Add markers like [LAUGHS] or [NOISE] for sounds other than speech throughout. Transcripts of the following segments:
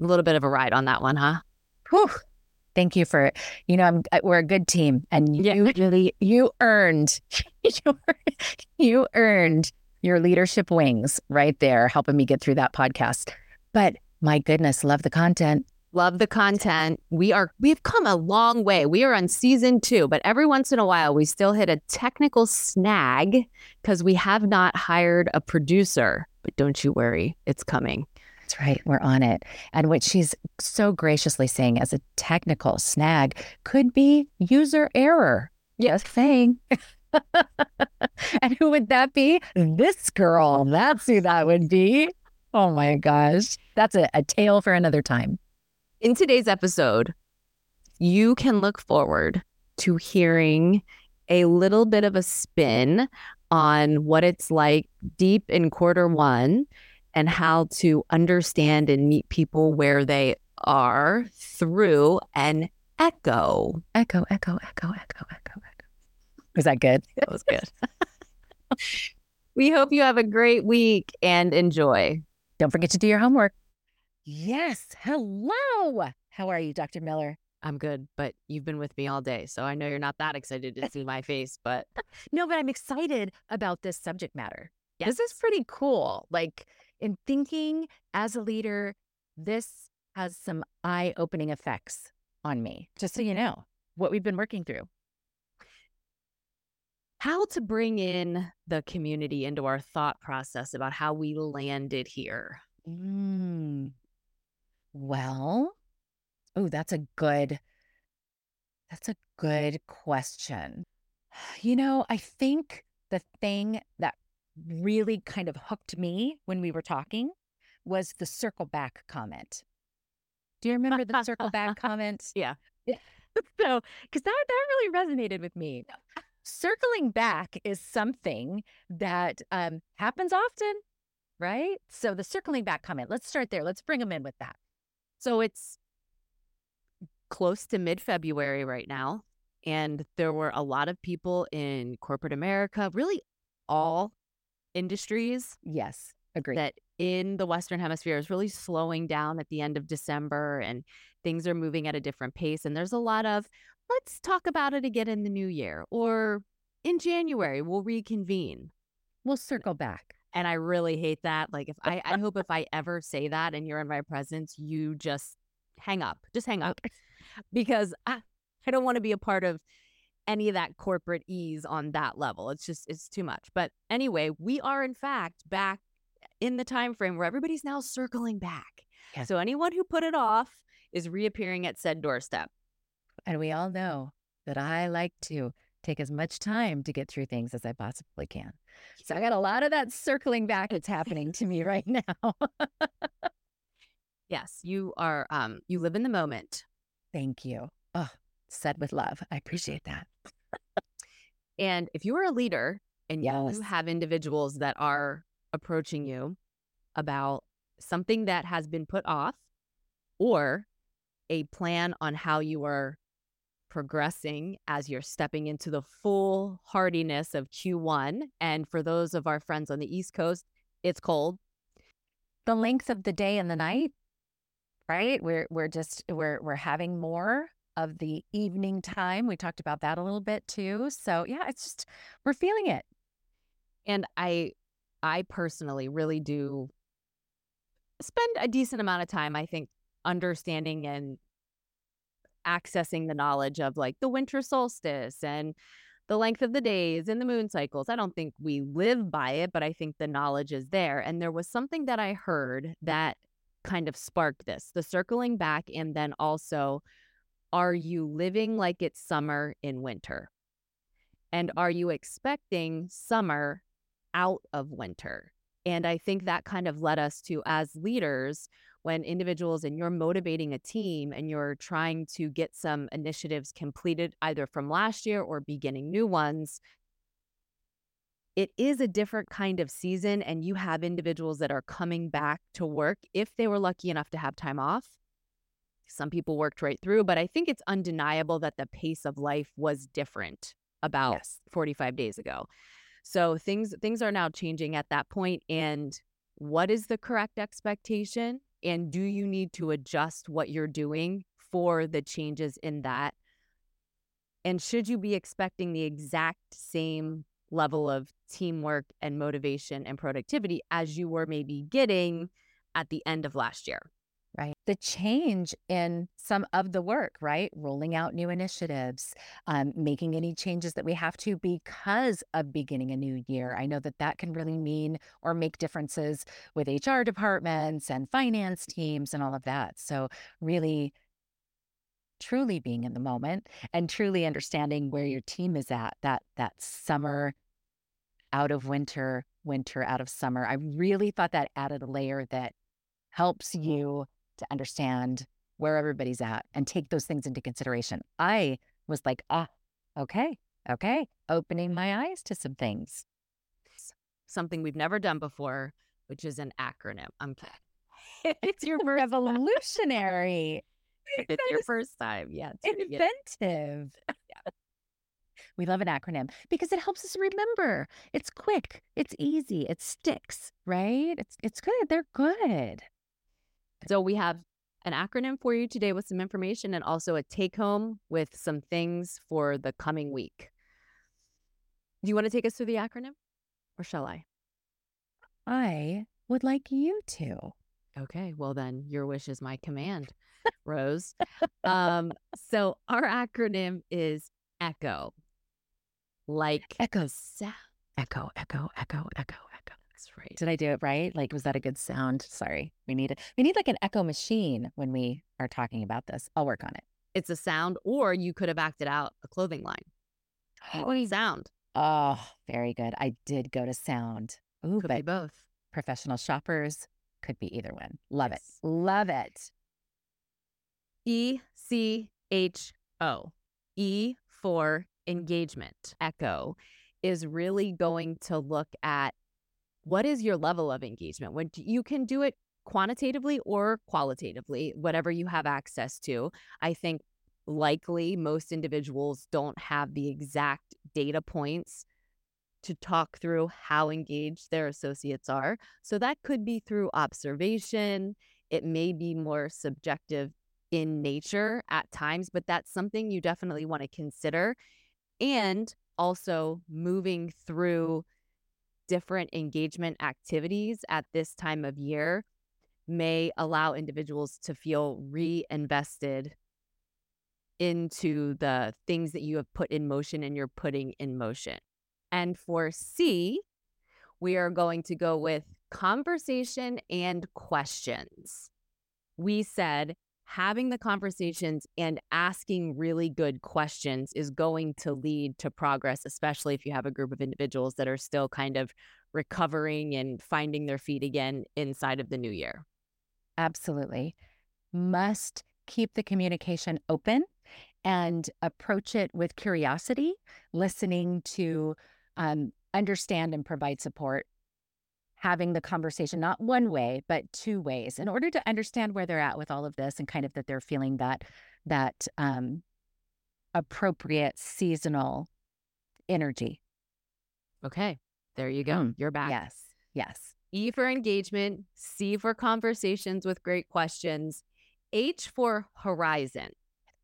a little bit of a ride on that one, huh? Whew. Thank you for, you know, I'm, uh, we're a good team and you Yeah. really, you earned, [LAUGHS] you, you earned your leadership wings right there, helping me get through that podcast. But my goodness, love the content. Love the content. We are we've come a long way. We are on season 2, but every once in a while we still hit a technical snag cuz we have not hired a producer. But don't you worry, it's coming. That's right. We're on it. And what she's so graciously saying as a technical snag could be user error. Yes. Saying. [LAUGHS] and who would that be? This girl. That's who that would be. Oh my gosh. That's a, a tale for another time. In today's episode, you can look forward to hearing a little bit of a spin on what it's like deep in quarter one and how to understand and meet people where they are through an echo. Echo, echo, echo, echo, echo, echo. Was that good? [LAUGHS] That was good. we hope you have a great week and enjoy. Don't forget to do your homework. Yes. Hello. How are you, Dr. Miller? I'm good, but you've been with me all day, so I know you're not that excited to [LAUGHS] see my face, but No, but I'm excited about this subject matter. yes. This is pretty cool. Like in thinking as a leader, this has some eye opening effects on me, just so you know what we've been working through. how to bring in the community into our thought process about how we landed here. Mm. Well, oh, that's a good, that's a good question. [SIGHS] You know, I think the thing that really kind of hooked me when we were talking was the circle back comment. Do you remember the circle back [LAUGHS] comment? Yeah. [LAUGHS] so, because that, that really resonated with me. Circling back is something that um, happens often, right? So, the circling back comment, let's start there. Let's bring them in with that. So it's close to mid February right now. And there were a lot of people in corporate America, really all industries, Yes, agree. that in the Western Hemisphere is really slowing down at the end of December and things are moving at a different pace. And there's a lot of, let's talk about it again in the new year or in January, we'll reconvene. we'll circle back. And I really hate that. Like, if I, I hope if I ever say that and you're in my presence, you just hang up, just hang up because I, I don't want to be a part of any of that corporate ease on that level. It's just, it's too much. But anyway, we are in fact back in the time frame where everybody's now circling back. So anyone who put it off is reappearing at said doorstep. And we all know that I like to take as much time to get through things as I possibly can. So I got a lot of that circling back that's happening to me right now. [LAUGHS] Yes, you are, um, you live in the moment. Thank you. Oh, said with love. I appreciate that. And if you are a leader and Yes. you have individuals that are approaching you about something that has been put off or a plan on how you are progressing as you're stepping into the full hardiness of Q1. And for those of our friends on the East Coast, it's cold. The length of the day and the night, right? We're we're just we're we're having more of the evening time. We talked about that a little bit too. So yeah, it's just we're feeling it. And I I personally really do spend a decent amount of time, I think, understanding and accessing the knowledge of like the winter solstice and the length of the days and the moon cycles. I don't think we live by it, but I think the knowledge is there. And there was something that I heard that kind of sparked this the circling back, and then also, are you living like it's summer in winter? And are you expecting summer out of winter? And I think that kind of led us to, as leaders, when individuals and you're motivating a team and you're trying to get some initiatives completed either from last year or beginning new ones, it is a different kind of season. And you have individuals that are coming back to work if they were lucky enough to have time off. Some people worked right through, but I think it's undeniable that the pace of life was different about Yes. 45 days ago. So things things are now changing at that point and what is the correct expectation? And do you need to adjust what you're doing for the changes in that? And should you be expecting the exact same level of teamwork and motivation and productivity as you were maybe getting at the end of last year? The change in some of the work, right? Rolling out new initiatives, um, making any changes that we have to because of beginning a new year. I know that that can really mean or make differences with HR departments and finance teams and all of that. So, really, truly being in the moment and truly understanding where your team is at that that summer out of winter winter out of summer i really thought that added a layer that helps you to understand where everybody's at and take those things into consideration. I was like, ah, okay, okay, opening my eyes to some things. Something we've never done before, which is an acronym. I'm it's your revolutionary. it's your first time. [LAUGHS] Yeah. inventive. [LAUGHS] yeah. We love an acronym because it helps us remember. It's quick, it's easy, it sticks, right? It's it's good. They're good. So we have an acronym for you today with some information and also a take home with some things for the coming week. Do you want to take us through the acronym or shall I? I would like you to. Okay, well then your wish is my command, [LAUGHS] Rose. um, so our acronym is ECHO. Like echo sound. Echo, echo, echo, echo, right. Did I do it right? Like, was that a good sound? Sorry. We need it. We need like an echo machine when we are talking about this. I'll work on it. It's a sound, or you could have acted out a clothing line. What sound? Oh, very good. I did go to sound. Ooh, could but be both. Professional shoppers could be either one. Love yes. it. Love it. E C H O. E for engagement. Echo is really going to look at what is your level of engagement? When you can do it quantitatively or qualitatively, whatever you have access to. I think likely most individuals don't have the exact data points to talk through how engaged their associates are. So that could be through observation. It may be more subjective in nature at times, but that's something you definitely want to consider. And also moving through different engagement activities at this time of year may allow individuals to feel reinvested into the things that you have put in motion and you're putting in motion. And for C, we are going to go with conversation and questions. We said having the conversations and asking really good questions is going to lead to progress, especially if you have a group of individuals that are still kind of recovering and finding their feet again inside of the new year. Absolutely. Must keep the communication open and approach it with curiosity, listening to um, understand and provide support having the conversation not one way but two ways in order to understand where they're at with all of this and kind of that they're feeling that that um, appropriate seasonal energy. Okay there you go mm. you're back. Yes yes. E for engagement c for conversations with great questions h for horizon.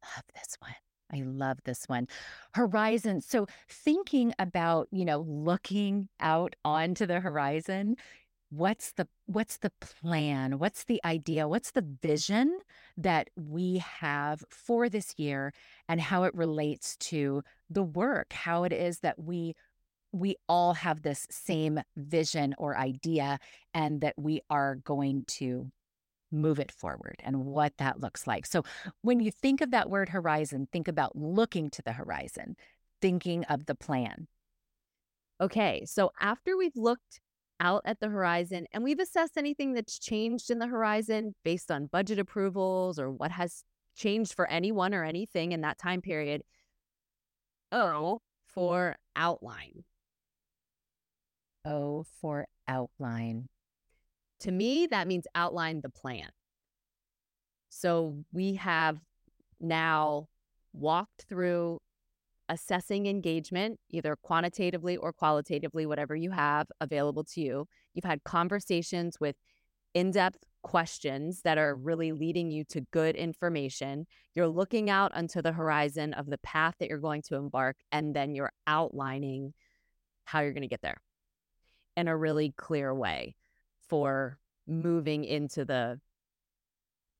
I love this one I love this one. Horizon. So thinking about, you know, looking out onto the horizon, what's the what's the plan? What's the idea? What's the vision that we have for this year and how it relates to the work, how it is that we we all have this same vision or idea and that we are going to move it forward and what that looks like. So, when you think of that word horizon, think about looking to the horizon, thinking of the plan. Okay, so after we've looked out at the horizon and we've assessed anything that's changed in the horizon based on budget approvals or what has changed for anyone or anything in that time period. O for outline. O for outline. To me, that means outline the plan. So we have now walked through assessing engagement, either quantitatively or qualitatively, whatever you have available to you. You've had conversations with in depth questions that are really leading you to good information. You're looking out onto the horizon of the path that you're going to embark, and then you're outlining how you're going to get there in a really clear way for moving into the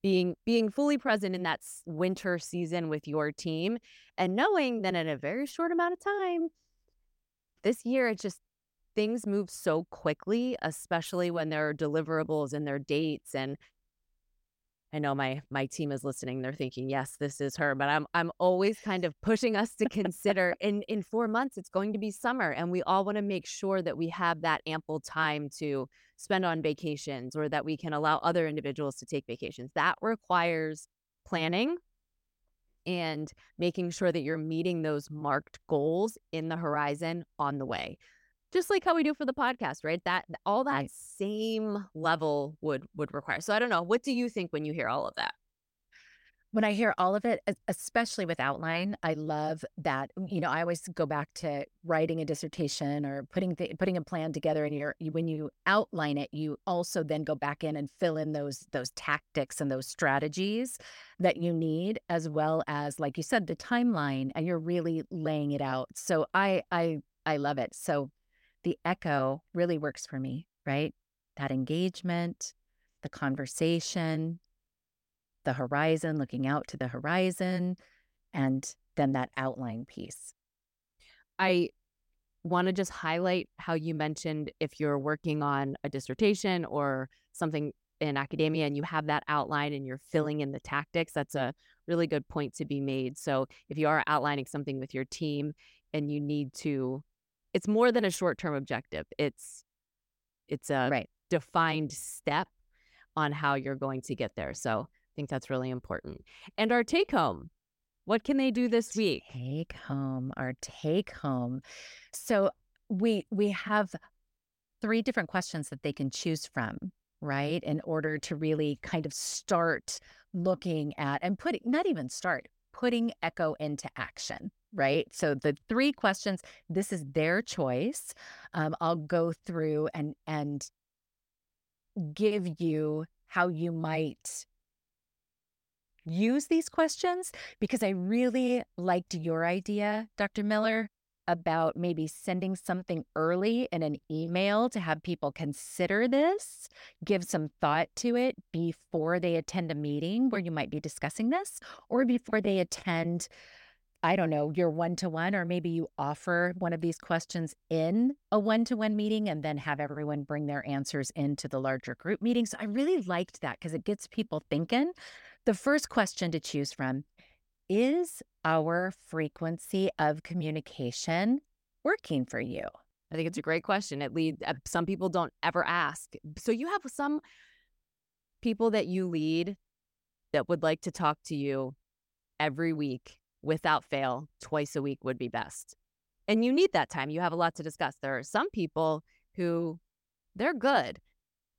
being being fully present in that winter season with your team and knowing that in a very short amount of time this year it just things move so quickly, especially when there are deliverables and their dates. And I know my my team is listening. They're thinking, yes, this is her. But I'm I'm always kind of pushing us to consider in in four months it's going to be summer, and we all want to make sure that we have that ample time to spend on vacations or that we can allow other individuals to take vacations. That requires planning and making sure that you're meeting those marked goals in the horizon on the way just like how we do for the podcast, right? That all that right. same level would would require. So I don't know. What do you think when you hear all of that? When I hear all of it, especially with outline, I love that. Mm, you know, I always go back to writing a dissertation or putting the, putting a plan together. And you're, you, when you outline it, you also then go back in and fill in those those tactics and those strategies that you need, as well as, like you said, the timeline. And you're really laying it out. So I I I love it. So the echo really works for me, right? That engagement, the conversation, the horizon, looking out to the horizon, and then that outline piece. I want to just highlight how you mentioned if you're working on a dissertation or something in academia and you have that outline and you're filling in the tactics, that's a really good point to be made. So if you are outlining something with your team and you need to it's more than a short-term objective. It's it's a right. defined step on how you're going to get there. So I think that's really important. And our take home, what can they do this week? Take home, our take home. So we we have three different questions that they can choose from, right? In order to really kind of start looking at and putting not even start, putting echo into action right? So the three questions, this is their choice. Um, I'll go through and and give you how you might use these questions because I really liked your idea, Dr. Miller, about maybe sending something early in an email to have people consider this, give some thought to it before they attend a meeting where you might be discussing this, or before they attend I don't know, your one to one, or maybe you offer one of these questions in a one to one meeting and then have everyone bring their answers into the larger group meeting. So I really liked that because it gets people thinking. The first question to choose from is our frequency of communication working for you? I think it's a great question. It leads, uh, some people don't ever ask. So you have some people that you lead that would like to talk to you every week without fail, twice a week would be best. And you need that time. You have a lot to discuss. There are some people who they're good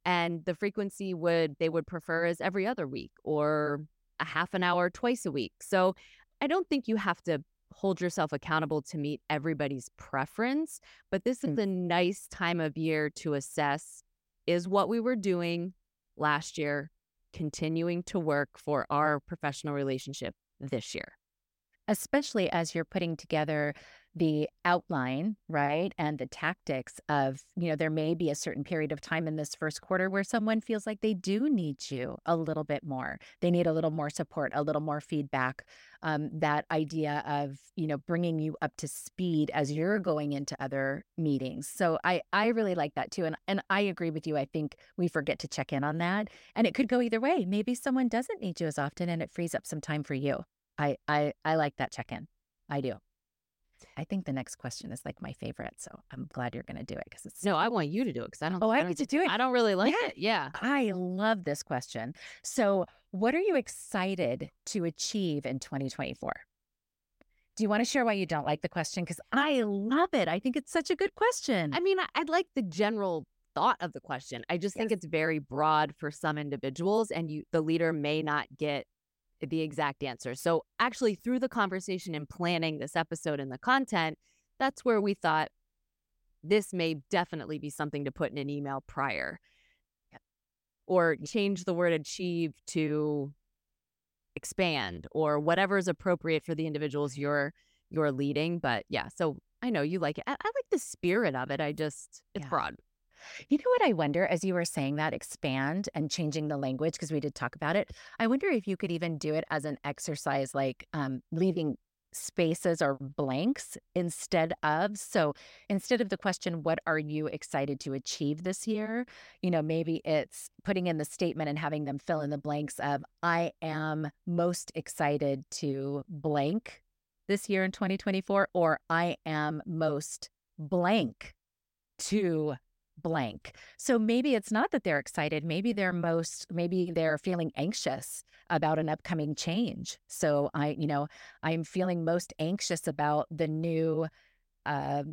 and the frequency would they would prefer is every other week or a half an hour twice a week. So I don't think you have to hold yourself accountable to meet everybody's preference, but this is mm. a nice time of year to assess is what we were doing last year continuing to work for our professional relationship this year especially as you're putting together the outline, right? And the tactics of, you know, there may be a certain period of time in this first quarter where someone feels like they do need you a little bit more. They need a little more support, a little more feedback. Um, that idea of, you know, bringing you up to speed as you're going into other meetings. So I, I really like that too. And, and I agree with you. I think we forget to check in on that. And it could go either way. Maybe someone doesn't need you as often and it frees up some time for you. I I I like that check-in. I do. I think the next question is like my favorite, so I'm glad you're going to do it because it's no. I want you to do it because I don't. Oh, I, I get to do it. I don't really like yeah. it. Yeah, I love this question. So, what are you excited to achieve in 2024? Do you want to share why you don't like the question? Because I love it. I think it's such a good question. I mean, I'd like the general thought of the question. I just yes. think it's very broad for some individuals, and you, the leader, may not get the exact answer. So, actually, through the conversation and planning this episode and the content, that's where we thought this may definitely be something to put in an email prior. or change the word achieve to expand or whatever is appropriate for the individuals you're you're leading. But yeah, so I know you like it. I, I like the spirit of it. I just it's Yeah. broad. You know what I wonder as you were saying that expand and changing the language because we did talk about it. I wonder if you could even do it as an exercise like um, leaving spaces or blanks instead of so instead of the question what are you excited to achieve this year you know maybe it's putting in the statement and having them fill in the blanks of i am most excited to blank this year in 2024 or i am most blank to blank. So maybe it's not that they're excited. Maybe they're most, maybe they're feeling anxious about an upcoming change. So I, you know, I'm feeling most anxious about the new uh,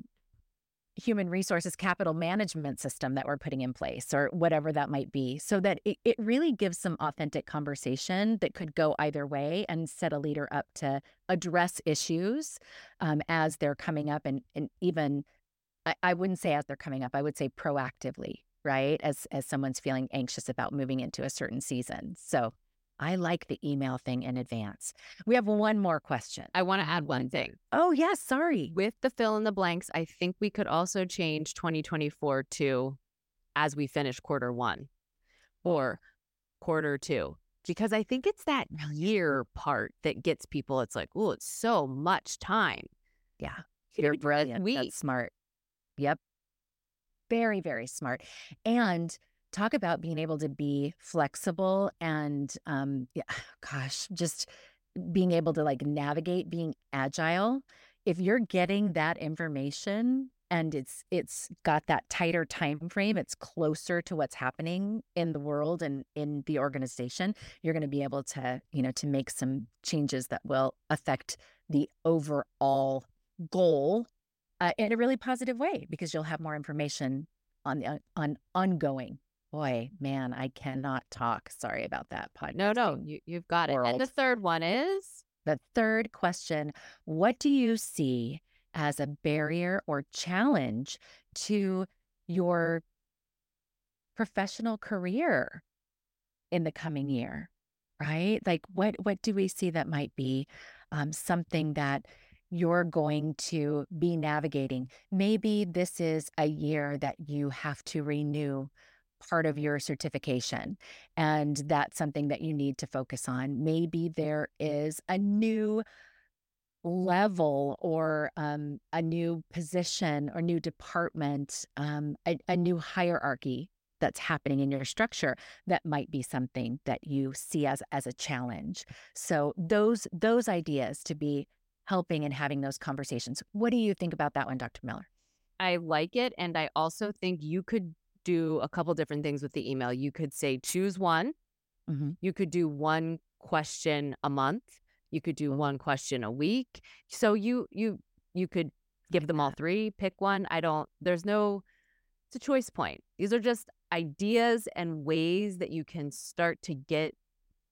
human resources capital management system that we're putting in place or whatever that might be. So that it, it really gives some authentic conversation that could go either way and set a leader up to address issues um, as they're coming up and, and even I, I wouldn't say as they're coming up. I would say proactively, right? As as someone's feeling anxious about moving into a certain season. So I like the email thing in advance. We have one more question. I want to add one thing. Oh yes, sorry. With the fill in the blanks, I think we could also change 2024 to as we finish quarter one or quarter two. Because I think it's that year part that gets people. It's like, oh, it's so much time. Yeah, you're [LAUGHS] brilliant. Sweet. That's smart. Yep. Very, very smart. And talk about being able to be flexible and um yeah, [SIGHS] gosh, just being able to like navigate being agile. If you're getting that information and it's it's got that tighter time frame, it's closer to what's happening in the world and in the organization, you're going to be able to, you know, to make some changes that will affect the overall goal uh, in a really positive way because you'll have more information on the on ongoing. Boy, man, I cannot talk. Sorry about that podcast. No, no, you, you've got it. And the third one is The third question What do you see as a barrier or challenge to your professional career in the coming year? Right? Like, what, what do we see that might be um, something that you're going to be navigating? Maybe this is a year that you have to renew part of your certification and that's something that you need to focus on. Maybe there is a new level or um, a new position or new department, um, a, a new hierarchy that's happening in your structure that might be something that you see as as a challenge. So those those ideas to be helping and having those conversations. What do you think about that one, Dr. Miller? I like it. And I also think you could do a couple different things with the email. You could say, choose one. Mm-hmm. You could do one question a month. You could do one question a week. So you you you could give them all three, pick one. I don't there's no it's a choice point. These are just ideas and ways that you can start to get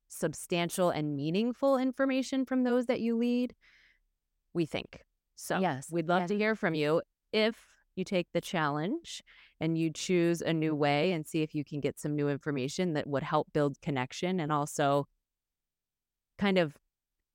substantial and meaningful information from those that you lead. We think. So Yes, we'd love yes. to hear from you if you take the challenge and you choose a new way and see if you can get some new information that would help build connection and also kind of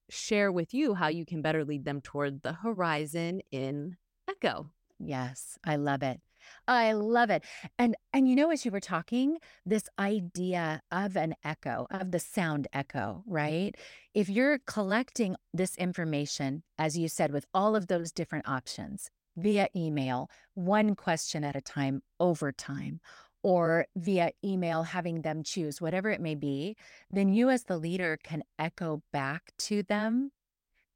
share with you how you can better lead them toward the horizon in Echo. Yes, I love it. I love it. And and you know as you were talking, this idea of an echo, of the sound echo, mm-hmm. right? If you're collecting this information as you said with all of those different options via email, one question at a time over time or via email having them choose whatever it may be, then you as the leader can echo back to them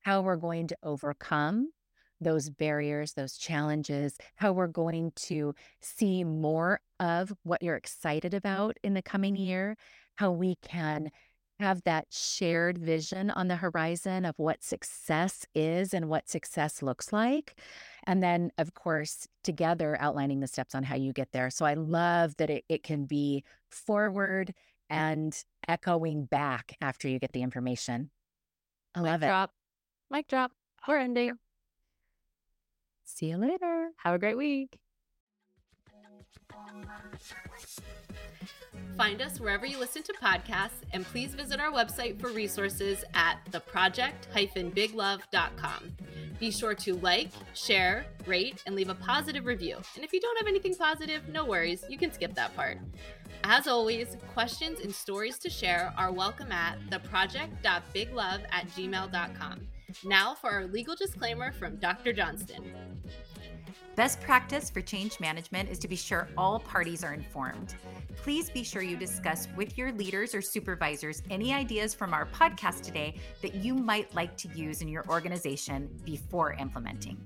how we're going to overcome those barriers, those challenges, how we're going to see more of what you're excited about in the coming year, how we can have that shared vision on the horizon of what success is and what success looks like. And then, of course, together outlining the steps on how you get there. So I love that it, it can be forward and echoing back after you get the information. I love Mic it. drop. Mic drop. We're ending. See you later. Have a great week. Find us wherever you listen to podcasts, and please visit our website for resources at theproject-biglove.com. Be sure to like, share, rate, and leave a positive review. And if you don't have anything positive, no worries, you can skip that part. As always, questions and stories to share are welcome at theproject.biglove at gmail.com. Now for our legal disclaimer from Dr. Johnston. Best practice for change management is to be sure all parties are informed. Please be sure you discuss with your leaders or supervisors any ideas from our podcast today that you might like to use in your organization before implementing.